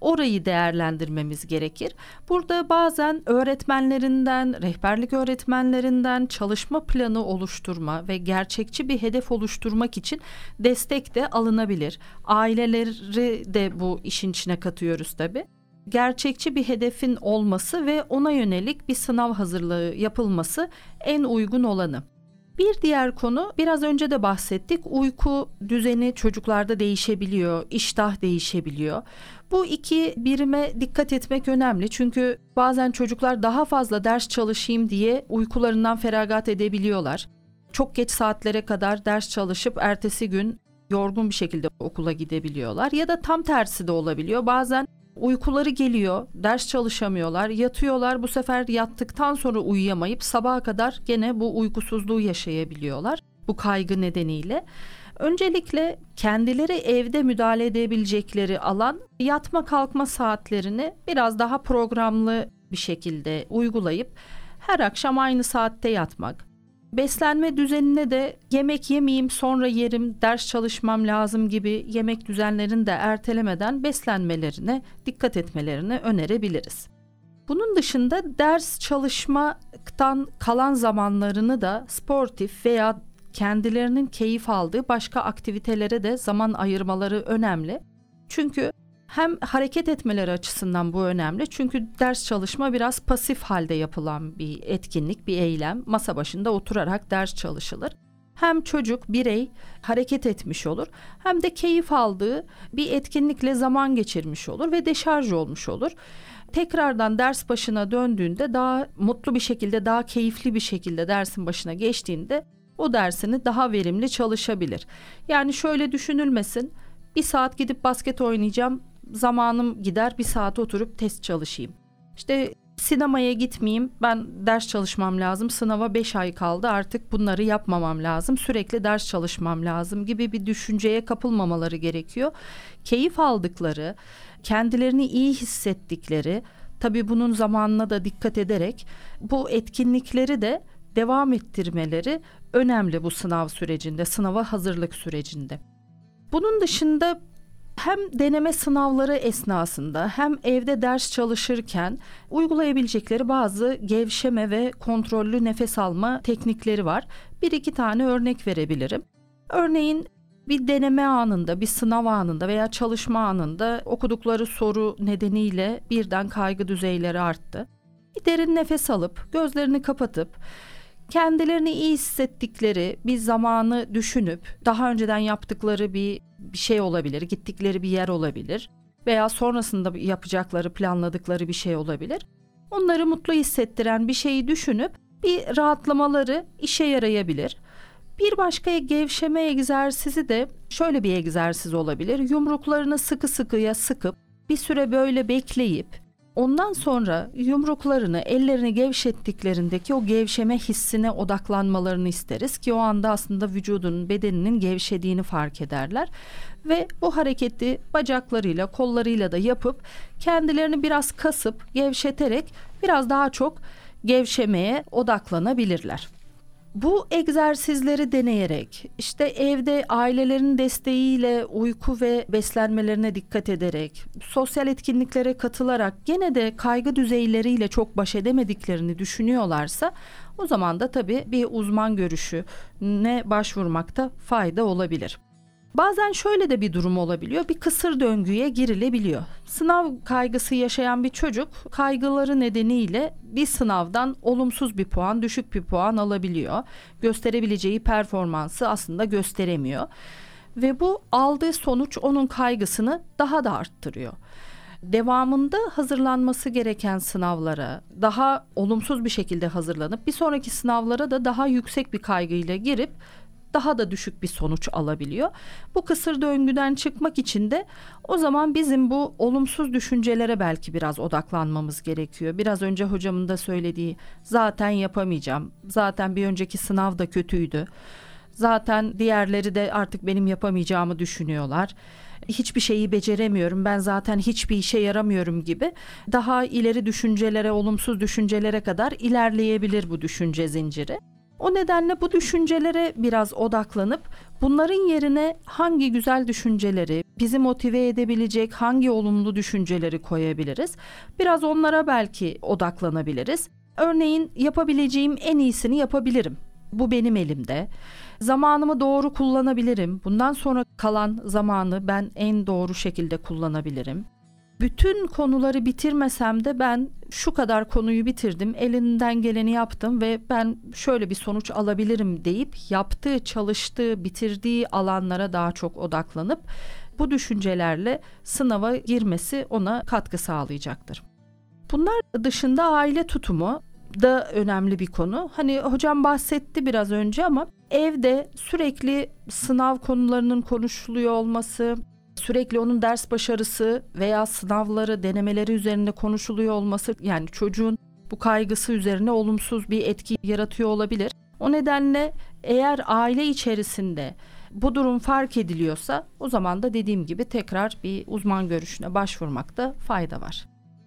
orayı değerlendirmemiz gerekir. Burada bazen öğretmenlerinden, rehberlik öğretmenlerinden çalışma planı oluşturma ve gerçekçi bir hedef oluşturmak için destek de alınabilir. Aileleri de bu işin içine katıyoruz tabii gerçekçi bir hedefin olması ve ona yönelik bir sınav hazırlığı yapılması en uygun olanı. Bir diğer konu biraz önce de bahsettik. Uyku düzeni çocuklarda değişebiliyor, iştah değişebiliyor. Bu iki birime dikkat etmek önemli. Çünkü bazen çocuklar daha fazla ders çalışayım diye uykularından feragat edebiliyorlar. Çok geç saatlere kadar ders çalışıp ertesi gün yorgun bir şekilde okula gidebiliyorlar ya da tam tersi de olabiliyor. Bazen Uykuları geliyor, ders çalışamıyorlar, yatıyorlar. Bu sefer yattıktan sonra uyuyamayıp sabaha kadar gene bu uykusuzluğu yaşayabiliyorlar bu kaygı nedeniyle. Öncelikle kendileri evde müdahale edebilecekleri alan yatma kalkma saatlerini biraz daha programlı bir şekilde uygulayıp her akşam aynı saatte yatmak, Beslenme düzenine de yemek yemeyeyim sonra yerim, ders çalışmam lazım gibi yemek düzenlerini de ertelemeden beslenmelerine dikkat etmelerini önerebiliriz. Bunun dışında ders çalışmaktan kalan zamanlarını da sportif veya kendilerinin keyif aldığı başka aktivitelere de zaman ayırmaları önemli. Çünkü hem hareket etmeleri açısından bu önemli. Çünkü ders çalışma biraz pasif halde yapılan bir etkinlik, bir eylem. Masa başında oturarak ders çalışılır. Hem çocuk, birey hareket etmiş olur hem de keyif aldığı bir etkinlikle zaman geçirmiş olur ve deşarj olmuş olur. Tekrardan ders başına döndüğünde daha mutlu bir şekilde, daha keyifli bir şekilde dersin başına geçtiğinde o dersini daha verimli çalışabilir. Yani şöyle düşünülmesin. Bir saat gidip basket oynayacağım zamanım gider bir saat oturup test çalışayım. İşte sinemaya gitmeyeyim ben ders çalışmam lazım sınava 5 ay kaldı artık bunları yapmamam lazım sürekli ders çalışmam lazım gibi bir düşünceye kapılmamaları gerekiyor. Keyif aldıkları kendilerini iyi hissettikleri tabii bunun zamanına da dikkat ederek bu etkinlikleri de devam ettirmeleri önemli bu sınav sürecinde sınava hazırlık sürecinde. Bunun dışında hem deneme sınavları esnasında hem evde ders çalışırken uygulayabilecekleri bazı gevşeme ve kontrollü nefes alma teknikleri var. Bir iki tane örnek verebilirim. Örneğin bir deneme anında, bir sınav anında veya çalışma anında okudukları soru nedeniyle birden kaygı düzeyleri arttı. Bir derin nefes alıp gözlerini kapatıp kendilerini iyi hissettikleri bir zamanı düşünüp daha önceden yaptıkları bir bir şey olabilir, gittikleri bir yer olabilir veya sonrasında yapacakları, planladıkları bir şey olabilir. Onları mutlu hissettiren bir şeyi düşünüp bir rahatlamaları işe yarayabilir. Bir başka gevşeme egzersizi de şöyle bir egzersiz olabilir. Yumruklarını sıkı sıkıya sıkıp bir süre böyle bekleyip Ondan sonra yumruklarını, ellerini gevşettiklerindeki o gevşeme hissine odaklanmalarını isteriz ki o anda aslında vücudun, bedeninin gevşediğini fark ederler ve bu hareketi bacaklarıyla, kollarıyla da yapıp kendilerini biraz kasıp gevşeterek biraz daha çok gevşemeye odaklanabilirler. Bu egzersizleri deneyerek, işte evde ailelerin desteğiyle uyku ve beslenmelerine dikkat ederek, sosyal etkinliklere katılarak gene de kaygı düzeyleriyle çok baş edemediklerini düşünüyorlarsa o zaman da tabii bir uzman görüşüne başvurmakta fayda olabilir. Bazen şöyle de bir durum olabiliyor. Bir kısır döngüye girilebiliyor. Sınav kaygısı yaşayan bir çocuk kaygıları nedeniyle bir sınavdan olumsuz bir puan, düşük bir puan alabiliyor. Gösterebileceği performansı aslında gösteremiyor. Ve bu aldığı sonuç onun kaygısını daha da arttırıyor devamında hazırlanması gereken sınavlara daha olumsuz bir şekilde hazırlanıp bir sonraki sınavlara da daha yüksek bir kaygıyla girip daha da düşük bir sonuç alabiliyor. Bu kısır döngüden çıkmak için de o zaman bizim bu olumsuz düşüncelere belki biraz odaklanmamız gerekiyor. Biraz önce hocamın da söylediği zaten yapamayacağım. Zaten bir önceki sınav da kötüydü. Zaten diğerleri de artık benim yapamayacağımı düşünüyorlar hiçbir şeyi beceremiyorum ben zaten hiçbir işe yaramıyorum gibi daha ileri düşüncelere olumsuz düşüncelere kadar ilerleyebilir bu düşünce zinciri. O nedenle bu düşüncelere biraz odaklanıp bunların yerine hangi güzel düşünceleri, bizi motive edebilecek hangi olumlu düşünceleri koyabiliriz? Biraz onlara belki odaklanabiliriz. Örneğin yapabileceğim en iyisini yapabilirim. Bu benim elimde. Zamanımı doğru kullanabilirim. Bundan sonra kalan zamanı ben en doğru şekilde kullanabilirim. Bütün konuları bitirmesem de ben şu kadar konuyu bitirdim, elinden geleni yaptım ve ben şöyle bir sonuç alabilirim deyip yaptığı, çalıştığı, bitirdiği alanlara daha çok odaklanıp bu düşüncelerle sınava girmesi ona katkı sağlayacaktır. Bunlar dışında aile tutumu da önemli bir konu. Hani hocam bahsetti biraz önce ama evde sürekli sınav konularının konuşuluyor olması, sürekli onun ders başarısı veya sınavları, denemeleri üzerinde konuşuluyor olması yani çocuğun bu kaygısı üzerine olumsuz bir etki yaratıyor olabilir. O nedenle eğer aile içerisinde bu durum fark ediliyorsa o zaman da dediğim gibi tekrar bir uzman görüşüne başvurmakta fayda var.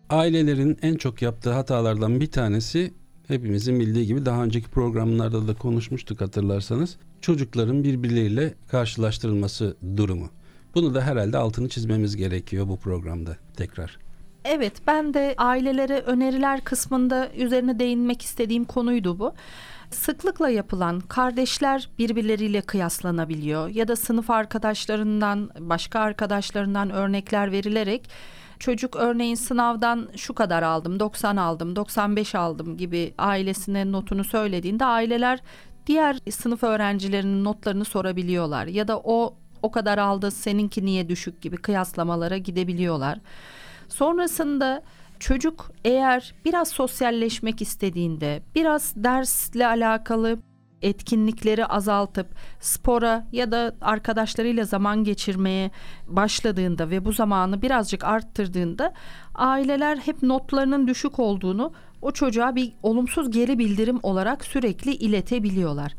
Ailelerin en çok yaptığı hatalardan bir tanesi hepimizin bildiği gibi daha önceki programlarda da konuşmuştuk hatırlarsanız çocukların birbirleriyle karşılaştırılması durumu. Bunu da herhalde altını çizmemiz gerekiyor bu programda tekrar. Evet ben de ailelere öneriler kısmında üzerine değinmek istediğim konuydu bu. Sıklıkla yapılan kardeşler birbirleriyle kıyaslanabiliyor ya da sınıf arkadaşlarından başka arkadaşlarından örnekler verilerek çocuk örneğin sınavdan şu kadar aldım 90 aldım 95 aldım gibi ailesine notunu söylediğinde aileler diğer sınıf öğrencilerinin notlarını sorabiliyorlar ya da o o kadar aldı seninki niye düşük gibi kıyaslamalara gidebiliyorlar. Sonrasında çocuk eğer biraz sosyalleşmek istediğinde, biraz dersle alakalı etkinlikleri azaltıp spora ya da arkadaşlarıyla zaman geçirmeye başladığında ve bu zamanı birazcık arttırdığında aileler hep notlarının düşük olduğunu o çocuğa bir olumsuz geri bildirim olarak sürekli iletebiliyorlar.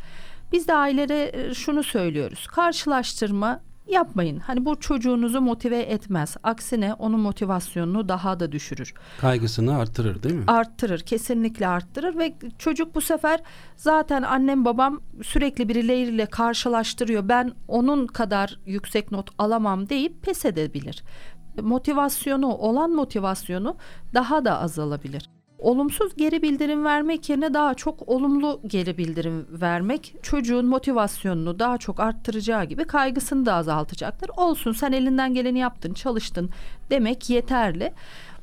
Biz de ailelere şunu söylüyoruz. Karşılaştırma yapmayın. Hani bu çocuğunuzu motive etmez. Aksine onun motivasyonunu daha da düşürür. Kaygısını arttırır değil mi? Arttırır, kesinlikle arttırır ve çocuk bu sefer zaten annem babam sürekli birileriyle karşılaştırıyor. Ben onun kadar yüksek not alamam deyip pes edebilir. Motivasyonu, olan motivasyonu daha da azalabilir olumsuz geri bildirim vermek yerine daha çok olumlu geri bildirim vermek çocuğun motivasyonunu daha çok arttıracağı gibi kaygısını da azaltacaktır. Olsun sen elinden geleni yaptın, çalıştın demek yeterli.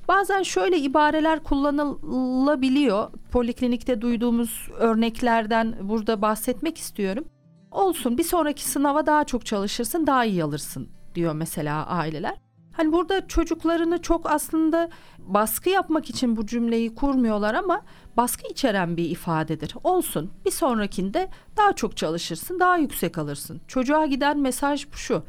Bazen şöyle ibareler kullanılabiliyor. Poliklinikte duyduğumuz örneklerden burada bahsetmek istiyorum. Olsun bir sonraki sınava daha çok çalışırsın, daha iyi alırsın diyor mesela aileler. Hani burada çocuklarını çok aslında baskı yapmak için bu cümleyi kurmuyorlar ama baskı içeren bir ifadedir. Olsun bir sonrakinde daha çok çalışırsın, daha yüksek alırsın. Çocuğa giden mesaj şu.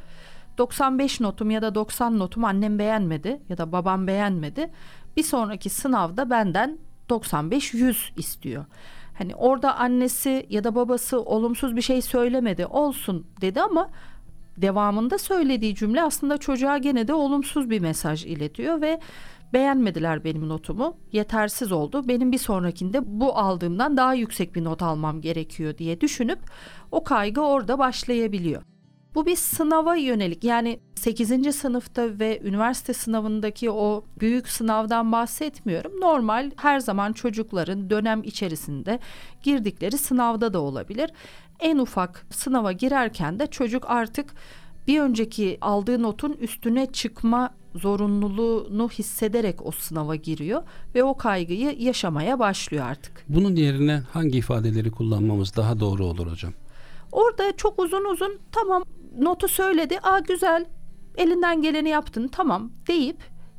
95 notum ya da 90 notum annem beğenmedi ya da babam beğenmedi. Bir sonraki sınavda benden 95-100 istiyor. Hani orada annesi ya da babası olumsuz bir şey söylemedi olsun dedi ama devamında söylediği cümle aslında çocuğa gene de olumsuz bir mesaj iletiyor ve beğenmediler benim notumu. Yetersiz oldu. Benim bir sonrakinde bu aldığımdan daha yüksek bir not almam gerekiyor diye düşünüp o kaygı orada başlayabiliyor. Bu bir sınava yönelik yani 8. sınıfta ve üniversite sınavındaki o büyük sınavdan bahsetmiyorum. Normal her zaman çocukların dönem içerisinde girdikleri sınavda da olabilir en ufak sınava girerken de çocuk artık bir önceki aldığı notun üstüne çıkma zorunluluğunu hissederek o sınava giriyor ve o kaygıyı yaşamaya başlıyor artık. Bunun yerine hangi ifadeleri kullanmamız daha doğru olur hocam? Orada çok uzun uzun tamam notu söyledi. Aa güzel elinden geleni yaptın tamam deyip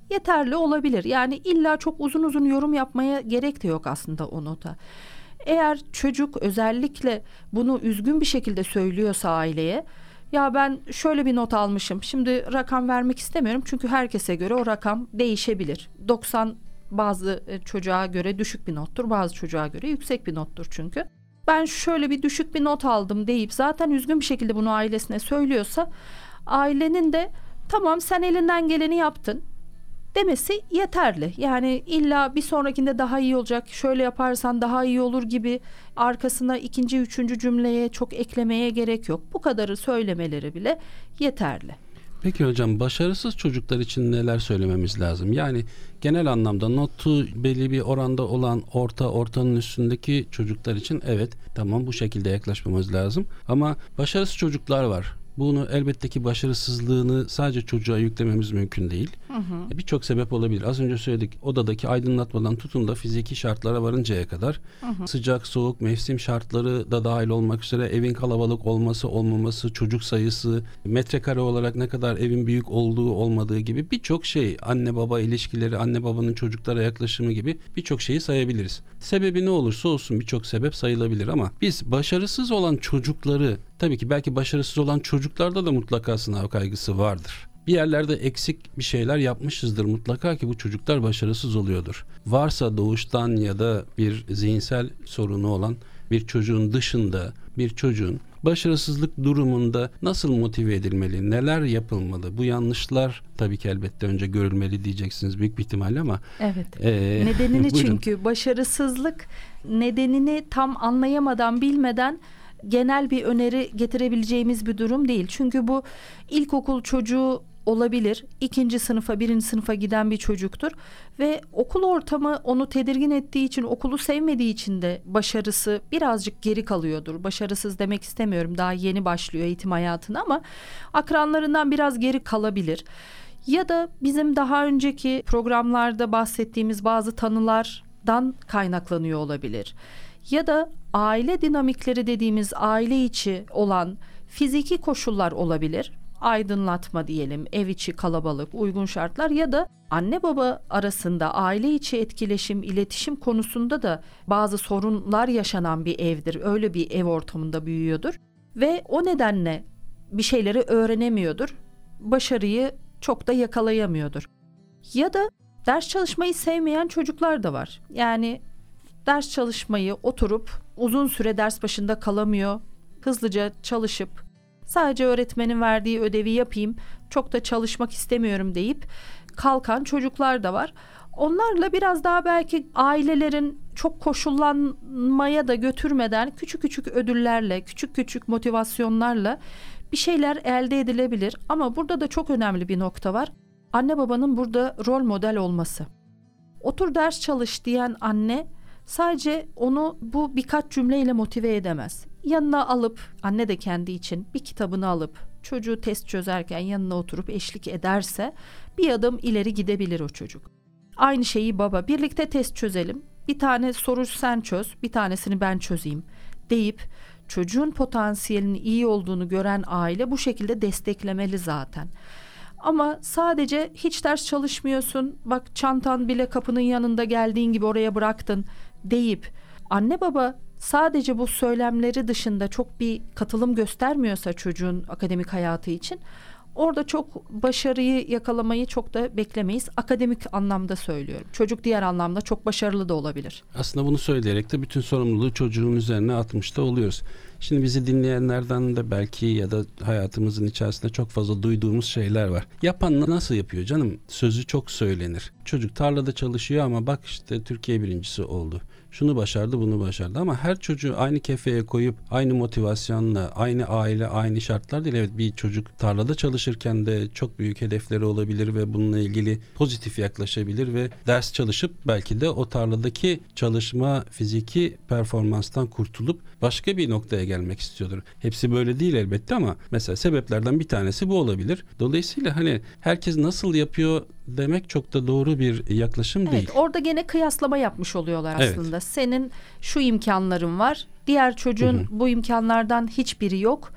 yeterli olabilir. Yani illa çok uzun uzun yorum yapmaya gerek de yok aslında o nota. Eğer çocuk özellikle bunu üzgün bir şekilde söylüyorsa aileye ya ben şöyle bir not almışım. Şimdi rakam vermek istemiyorum çünkü herkese göre o rakam değişebilir. 90 bazı e, çocuğa göre düşük bir nottur, bazı çocuğa göre yüksek bir nottur çünkü. Ben şöyle bir düşük bir not aldım deyip zaten üzgün bir şekilde bunu ailesine söylüyorsa ailenin de tamam sen elinden geleni yaptın demesi yeterli. Yani illa bir sonrakinde daha iyi olacak, şöyle yaparsan daha iyi olur gibi arkasına ikinci, üçüncü cümleye çok eklemeye gerek yok. Bu kadarı söylemeleri bile yeterli. Peki hocam başarısız çocuklar için neler söylememiz lazım? Yani genel anlamda notu belli bir oranda olan orta ortanın üstündeki çocuklar için evet tamam bu şekilde yaklaşmamız lazım. Ama başarısız çocuklar var. Bunu elbette ki başarısızlığını sadece çocuğa yüklememiz mümkün değil. Birçok sebep olabilir. Az önce söyledik odadaki aydınlatmadan tutun da fiziki şartlara varıncaya kadar hı hı. sıcak, soğuk, mevsim şartları da dahil olmak üzere evin kalabalık olması, olmaması, çocuk sayısı, metrekare olarak ne kadar evin büyük olduğu, olmadığı gibi birçok şey, anne baba ilişkileri, anne babanın çocuklara yaklaşımı gibi birçok şeyi sayabiliriz. Sebebi ne olursa olsun birçok sebep sayılabilir ama biz başarısız olan çocukları tabii ki belki başarısız olan çocuklarda da mutlaka sınav kaygısı vardır. Bir yerlerde eksik bir şeyler yapmışızdır mutlaka ki bu çocuklar başarısız oluyordur. Varsa doğuştan ya da bir zihinsel sorunu olan bir çocuğun dışında bir çocuğun başarısızlık durumunda nasıl motive edilmeli, neler yapılmalı? Bu yanlışlar tabii ki elbette önce görülmeli diyeceksiniz büyük bir ihtimalle ama. Evet. E, nedenini *laughs* çünkü başarısızlık nedenini tam anlayamadan bilmeden genel bir öneri getirebileceğimiz bir durum değil. Çünkü bu ilkokul çocuğu olabilir. İkinci sınıfa, birinci sınıfa giden bir çocuktur. Ve okul ortamı onu tedirgin ettiği için, okulu sevmediği için de başarısı birazcık geri kalıyordur. Başarısız demek istemiyorum. Daha yeni başlıyor eğitim hayatına ama akranlarından biraz geri kalabilir. Ya da bizim daha önceki programlarda bahsettiğimiz bazı tanılardan kaynaklanıyor olabilir. Ya da aile dinamikleri dediğimiz aile içi olan fiziki koşullar olabilir aydınlatma diyelim, ev içi kalabalık, uygun şartlar ya da anne baba arasında aile içi etkileşim, iletişim konusunda da bazı sorunlar yaşanan bir evdir. Öyle bir ev ortamında büyüyordur ve o nedenle bir şeyleri öğrenemiyordur. Başarıyı çok da yakalayamıyordur. Ya da ders çalışmayı sevmeyen çocuklar da var. Yani ders çalışmayı oturup uzun süre ders başında kalamıyor. Hızlıca çalışıp Sadece öğretmenin verdiği ödevi yapayım, çok da çalışmak istemiyorum deyip kalkan çocuklar da var. Onlarla biraz daha belki ailelerin çok koşullanmaya da götürmeden küçük küçük ödüllerle, küçük küçük motivasyonlarla bir şeyler elde edilebilir. Ama burada da çok önemli bir nokta var. Anne babanın burada rol model olması. Otur ders çalış diyen anne sadece onu bu birkaç cümleyle motive edemez yanına alıp anne de kendi için bir kitabını alıp çocuğu test çözerken yanına oturup eşlik ederse bir adım ileri gidebilir o çocuk. Aynı şeyi baba birlikte test çözelim. Bir tane soru sen çöz, bir tanesini ben çözeyim deyip çocuğun potansiyelinin iyi olduğunu gören aile bu şekilde desteklemeli zaten. Ama sadece hiç ders çalışmıyorsun, bak çantan bile kapının yanında geldiğin gibi oraya bıraktın deyip anne baba sadece bu söylemleri dışında çok bir katılım göstermiyorsa çocuğun akademik hayatı için orada çok başarıyı yakalamayı çok da beklemeyiz. Akademik anlamda söylüyorum. Çocuk diğer anlamda çok başarılı da olabilir. Aslında bunu söyleyerek de bütün sorumluluğu çocuğun üzerine atmış da oluyoruz. Şimdi bizi dinleyenlerden de belki ya da hayatımızın içerisinde çok fazla duyduğumuz şeyler var. Yapan nasıl yapıyor canım? Sözü çok söylenir. Çocuk tarlada çalışıyor ama bak işte Türkiye birincisi oldu şunu başardı bunu başardı ama her çocuğu aynı kefeye koyup aynı motivasyonla aynı aile aynı şartlar değil evet bir çocuk tarlada çalışırken de çok büyük hedefleri olabilir ve bununla ilgili pozitif yaklaşabilir ve ders çalışıp belki de o tarladaki çalışma fiziki performanstan kurtulup başka bir noktaya gelmek istiyordur. Hepsi böyle değil elbette ama mesela sebeplerden bir tanesi bu olabilir. Dolayısıyla hani herkes nasıl yapıyor demek çok da doğru bir yaklaşım evet, değil. Orada gene kıyaslama yapmış oluyorlar aslında. Evet. Senin şu imkanların var. Diğer çocuğun hı hı. bu imkanlardan hiçbiri yok.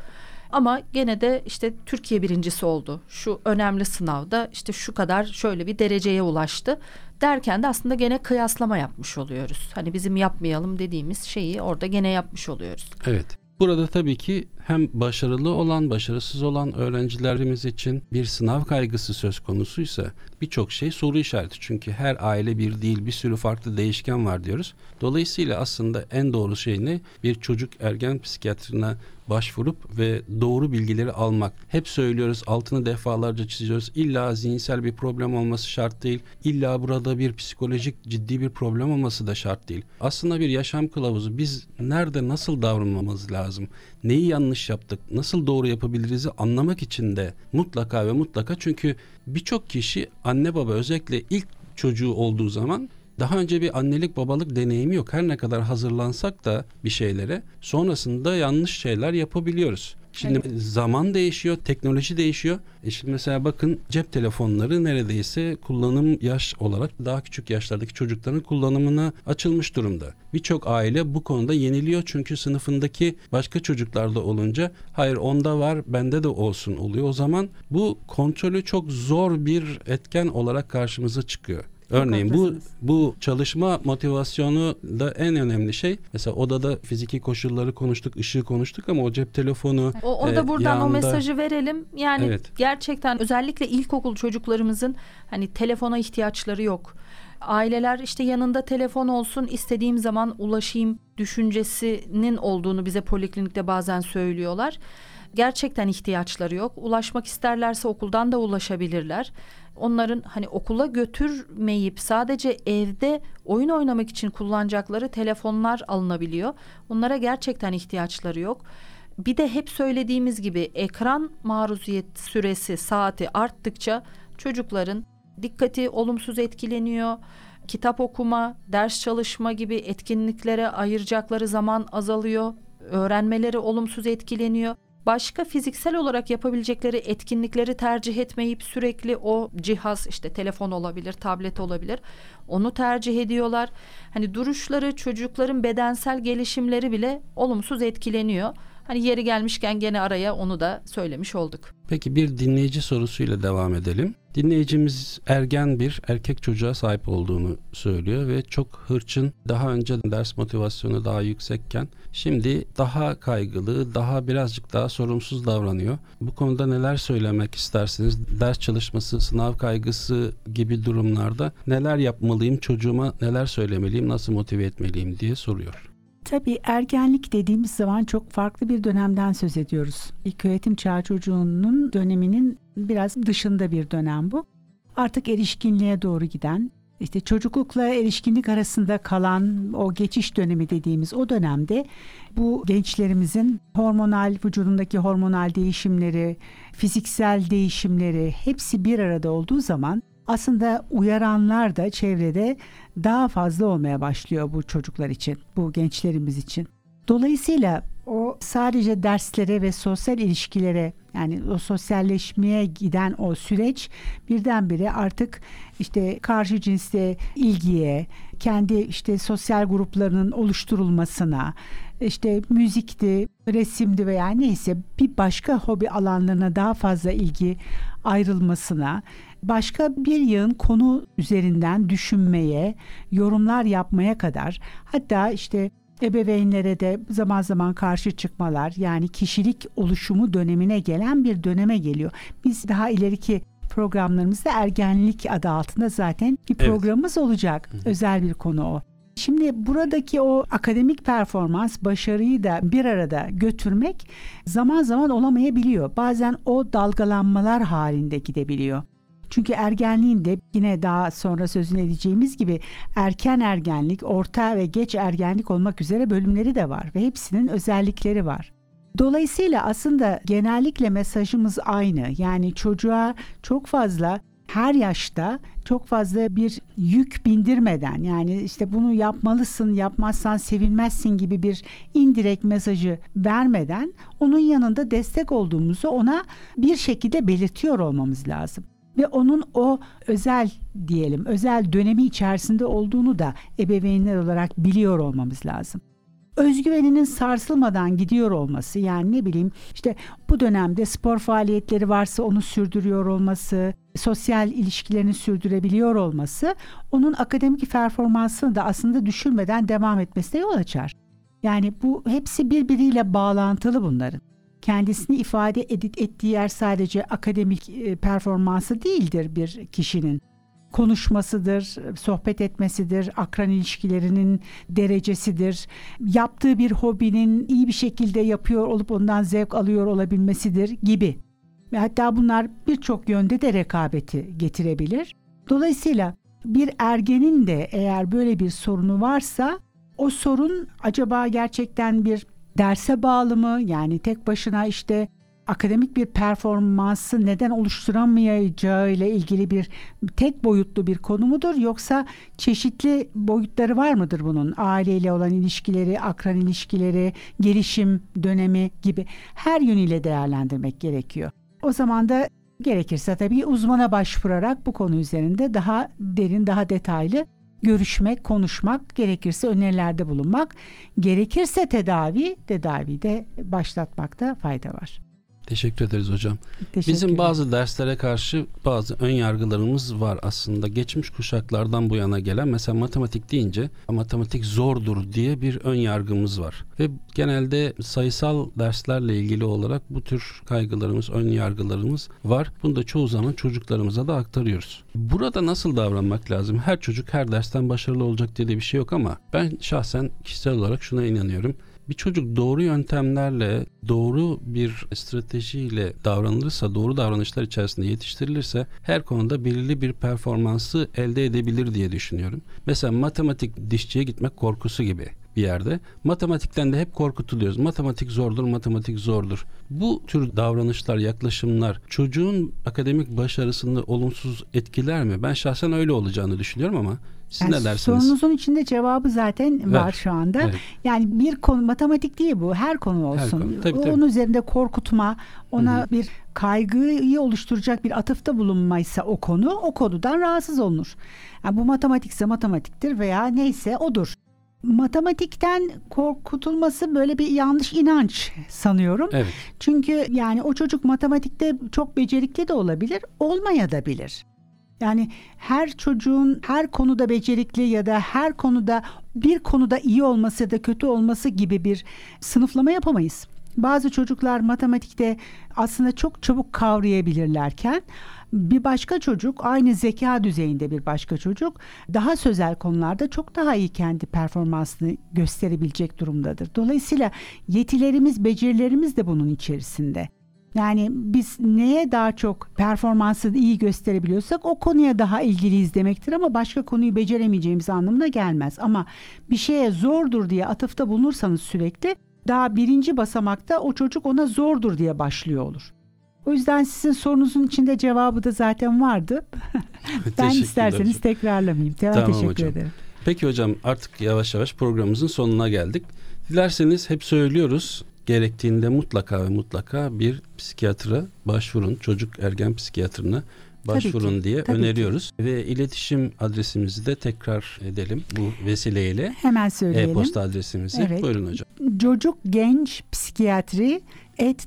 Ama gene de işte Türkiye birincisi oldu. Şu önemli sınavda işte şu kadar şöyle bir dereceye ulaştı. Derken de aslında gene kıyaslama yapmış oluyoruz. Hani bizim yapmayalım dediğimiz şeyi orada gene yapmış oluyoruz. Evet. Burada tabii ki hem başarılı olan, başarısız olan öğrencilerimiz için bir sınav kaygısı söz konusuysa birçok şey soru işareti. Çünkü her aile bir değil, bir sürü farklı değişken var diyoruz. Dolayısıyla aslında en doğru şey ne? Bir çocuk ergen psikiyatrına başvurup ve doğru bilgileri almak. Hep söylüyoruz, altını defalarca çiziyoruz. İlla zihinsel bir problem olması şart değil. İlla burada bir psikolojik ciddi bir problem olması da şart değil. Aslında bir yaşam kılavuzu. Biz nerede nasıl davranmamız lazım? Neyi yanlış yaptık? Nasıl doğru yapabiliriz anlamak için de mutlaka ve mutlaka çünkü birçok kişi anne baba özellikle ilk çocuğu olduğu zaman daha önce bir annelik babalık deneyimi yok. Her ne kadar hazırlansak da bir şeylere sonrasında yanlış şeyler yapabiliyoruz. Şimdi evet. zaman değişiyor, teknoloji değişiyor. E şimdi mesela bakın cep telefonları neredeyse kullanım yaş olarak daha küçük yaşlardaki çocukların kullanımına açılmış durumda. Birçok aile bu konuda yeniliyor çünkü sınıfındaki başka çocuklarda olunca hayır onda var bende de olsun oluyor. O zaman bu kontrolü çok zor bir etken olarak karşımıza çıkıyor. Örneğin bu bu çalışma motivasyonu da en önemli şey. Mesela odada fiziki koşulları konuştuk, ışığı konuştuk ama o cep telefonu o, o da e, buradan yanında... o mesajı verelim. Yani evet. gerçekten özellikle ilkokul çocuklarımızın hani telefona ihtiyaçları yok. Aileler işte yanında telefon olsun istediğim zaman ulaşayım düşüncesinin olduğunu bize poliklinikte bazen söylüyorlar. Gerçekten ihtiyaçları yok. Ulaşmak isterlerse okuldan da ulaşabilirler onların hani okula götürmeyip sadece evde oyun oynamak için kullanacakları telefonlar alınabiliyor. Onlara gerçekten ihtiyaçları yok. Bir de hep söylediğimiz gibi ekran maruziyet süresi saati arttıkça çocukların dikkati olumsuz etkileniyor. Kitap okuma, ders çalışma gibi etkinliklere ayıracakları zaman azalıyor. Öğrenmeleri olumsuz etkileniyor başka fiziksel olarak yapabilecekleri etkinlikleri tercih etmeyip sürekli o cihaz işte telefon olabilir, tablet olabilir. Onu tercih ediyorlar. Hani duruşları, çocukların bedensel gelişimleri bile olumsuz etkileniyor. Hani yeri gelmişken gene araya onu da söylemiş olduk. Peki bir dinleyici sorusuyla devam edelim. Dinleyicimiz ergen bir erkek çocuğa sahip olduğunu söylüyor ve çok hırçın daha önce ders motivasyonu daha yüksekken şimdi daha kaygılı, daha birazcık daha sorumsuz davranıyor. Bu konuda neler söylemek istersiniz? Ders çalışması, sınav kaygısı gibi durumlarda neler yapmalıyım, çocuğuma neler söylemeliyim, nasıl motive etmeliyim diye soruyor. Tabii ergenlik dediğimiz zaman çok farklı bir dönemden söz ediyoruz. İlk öğretim çağ çocuğunun döneminin biraz dışında bir dönem bu. Artık erişkinliğe doğru giden, işte çocuklukla erişkinlik arasında kalan o geçiş dönemi dediğimiz o dönemde bu gençlerimizin hormonal vücudundaki hormonal değişimleri, fiziksel değişimleri hepsi bir arada olduğu zaman aslında uyaranlar da çevrede daha fazla olmaya başlıyor bu çocuklar için, bu gençlerimiz için. Dolayısıyla o sadece derslere ve sosyal ilişkilere yani o sosyalleşmeye giden o süreç birdenbire artık işte karşı cinsle ilgiye, kendi işte sosyal gruplarının oluşturulmasına, işte müzikti, resimdi veya neyse bir başka hobi alanlarına daha fazla ilgi ayrılmasına başka bir yığın konu üzerinden düşünmeye, yorumlar yapmaya kadar hatta işte ebeveynlere de zaman zaman karşı çıkmalar yani kişilik oluşumu dönemine gelen bir döneme geliyor. Biz daha ileriki programlarımızda ergenlik adı altında zaten bir programımız evet. olacak. Özel bir konu o. Şimdi buradaki o akademik performans, başarıyı da bir arada götürmek zaman zaman olamayabiliyor. Bazen o dalgalanmalar halinde gidebiliyor. Çünkü ergenliğinde yine daha sonra sözünü edeceğimiz gibi erken ergenlik, orta ve geç ergenlik olmak üzere bölümleri de var ve hepsinin özellikleri var. Dolayısıyla aslında genellikle mesajımız aynı. Yani çocuğa çok fazla her yaşta çok fazla bir yük bindirmeden yani işte bunu yapmalısın yapmazsan sevilmezsin gibi bir indirek mesajı vermeden onun yanında destek olduğumuzu ona bir şekilde belirtiyor olmamız lazım ve onun o özel diyelim özel dönemi içerisinde olduğunu da ebeveynler olarak biliyor olmamız lazım. Özgüveninin sarsılmadan gidiyor olması yani ne bileyim işte bu dönemde spor faaliyetleri varsa onu sürdürüyor olması, sosyal ilişkilerini sürdürebiliyor olması onun akademik performansını da aslında düşürmeden devam etmesine yol açar. Yani bu hepsi birbiriyle bağlantılı bunların. Kendisini ifade edit ettiği yer sadece akademik e, performansı değildir bir kişinin. Konuşmasıdır, sohbet etmesidir, akran ilişkilerinin derecesidir, yaptığı bir hobinin iyi bir şekilde yapıyor olup ondan zevk alıyor olabilmesidir gibi. Ve hatta bunlar birçok yönde de rekabeti getirebilir. Dolayısıyla bir ergenin de eğer böyle bir sorunu varsa o sorun acaba gerçekten bir derse bağlı mı? Yani tek başına işte akademik bir performansı neden oluşturamayacağı ile ilgili bir tek boyutlu bir konu mudur yoksa çeşitli boyutları var mıdır bunun? Aileyle olan ilişkileri, akran ilişkileri, gelişim dönemi gibi her yönüyle değerlendirmek gerekiyor. O zaman da gerekirse tabii uzmana başvurarak bu konu üzerinde daha derin, daha detaylı görüşmek, konuşmak, gerekirse önerilerde bulunmak, gerekirse tedavi, tedavide başlatmakta fayda var. Teşekkür ederiz hocam. Teşekkür Bizim bazı derslere karşı bazı ön yargılarımız var aslında. Geçmiş kuşaklardan bu yana gelen mesela matematik deyince matematik zordur diye bir ön yargımız var. Ve genelde sayısal derslerle ilgili olarak bu tür kaygılarımız, ön yargılarımız var. Bunu da çoğu zaman çocuklarımıza da aktarıyoruz. Burada nasıl davranmak lazım? Her çocuk her dersten başarılı olacak diye de bir şey yok ama ben şahsen kişisel olarak şuna inanıyorum bir çocuk doğru yöntemlerle, doğru bir stratejiyle davranılırsa, doğru davranışlar içerisinde yetiştirilirse her konuda belirli bir performansı elde edebilir diye düşünüyorum. Mesela matematik dişçiye gitmek korkusu gibi bir yerde. Matematikten de hep korkutuluyoruz. Matematik zordur, matematik zordur. Bu tür davranışlar, yaklaşımlar çocuğun akademik başarısını olumsuz etkiler mi? Ben şahsen öyle olacağını düşünüyorum ama siz Yani ne dersiniz? Sorunuzun içinde cevabı zaten var Ver. şu anda. Evet. Yani bir konu matematik değil bu. Her konu olsun. konu, tabii, tabii. Onun üzerinde korkutma, ona Hı hı. bir kaygıyı oluşturacak bir atıfta bulunmaysa o konu, o konudan rahatsız olunur. Yani bu matematikse matematiktir veya neyse odur. Matematikten korkutulması böyle bir yanlış inanç sanıyorum. Evet. Çünkü yani o çocuk matematikte çok becerikli de olabilir, olmaya da bilir. Yani her çocuğun her konuda becerikli ya da her konuda bir konuda iyi olması ya da kötü olması gibi bir sınıflama yapamayız. Bazı çocuklar matematikte aslında çok çabuk kavrayabilirlerken bir başka çocuk aynı zeka düzeyinde bir başka çocuk daha sözel konularda çok daha iyi kendi performansını gösterebilecek durumdadır. Dolayısıyla yetilerimiz, becerilerimiz de bunun içerisinde. Yani biz neye daha çok performansı iyi gösterebiliyorsak o konuya daha ilgiliyiz demektir ama başka konuyu beceremeyeceğimiz anlamına gelmez. Ama bir şeye zordur diye atıfta bulunursanız sürekli daha birinci basamakta o çocuk ona zordur diye başlıyor olur. O yüzden sizin sorunuzun içinde cevabı da zaten vardı. *laughs* ben isterseniz tekrarlamayayım. Te- Tamam teşekkür hocam. ederim. Peki hocam artık yavaş yavaş programımızın sonuna geldik. Dilerseniz hep söylüyoruz gerektiğinde mutlaka ve mutlaka bir psikiyatra başvurun. Çocuk ergen psikiyatrına başvurun ki, diye tabii ki. öneriyoruz. Ve iletişim adresimizi de tekrar edelim bu vesileyle. Hemen söyleyelim. E-posta adresimizi. Evet. Buyurun hocam. Çocuk Genç Psikiyatri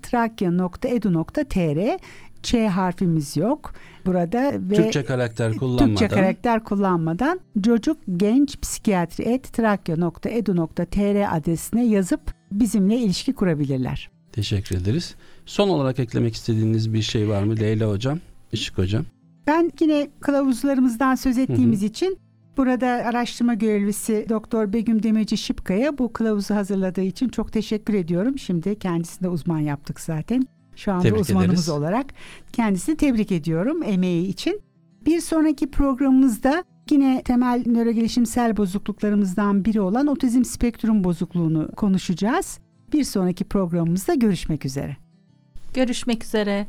trakya.edu.tr Ç harfimiz yok burada ve Türkçe karakter kullanmadan. Türkçe karakter kullanmadan çocuk genç psikiyatri trakya.edu.tr adresine yazıp bizimle ilişki kurabilirler. Teşekkür ederiz. Son olarak eklemek istediğiniz bir şey var mı Leyla hocam? Işık hocam. Ben yine kılavuzlarımızdan söz ettiğimiz için burada araştırma görevlisi Doktor Begüm Demirci Şipkaya bu kılavuzu hazırladığı için çok teşekkür ediyorum. Şimdi kendisini de uzman yaptık zaten. Şu anda Tebrik uzmanımız ederiz. olarak kendisini tebrik ediyorum emeği için. Bir sonraki programımızda yine temel nörogelişimsel bozukluklarımızdan biri olan otizm spektrum bozukluğunu konuşacağız. Bir sonraki programımızda görüşmek üzere. Görüşmek üzere.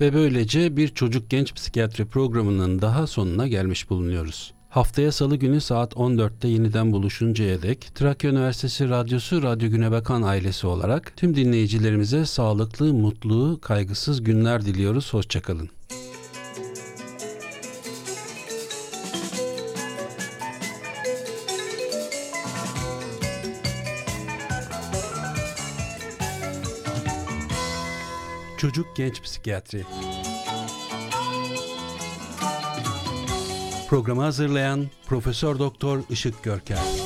Ve böylece bir çocuk genç psikiyatri programının daha sonuna gelmiş bulunuyoruz. Haftaya salı günü saat 14'te yeniden buluşuncaya dek Trakya Üniversitesi Radyosu Radyo Güne Bakan ailesi olarak tüm dinleyicilerimize sağlıklı, mutlu, kaygısız günler diliyoruz. Hoşçakalın. Çocuk Genç Psikiyatri Programı hazırlayan Profesör Doktor Işık Görker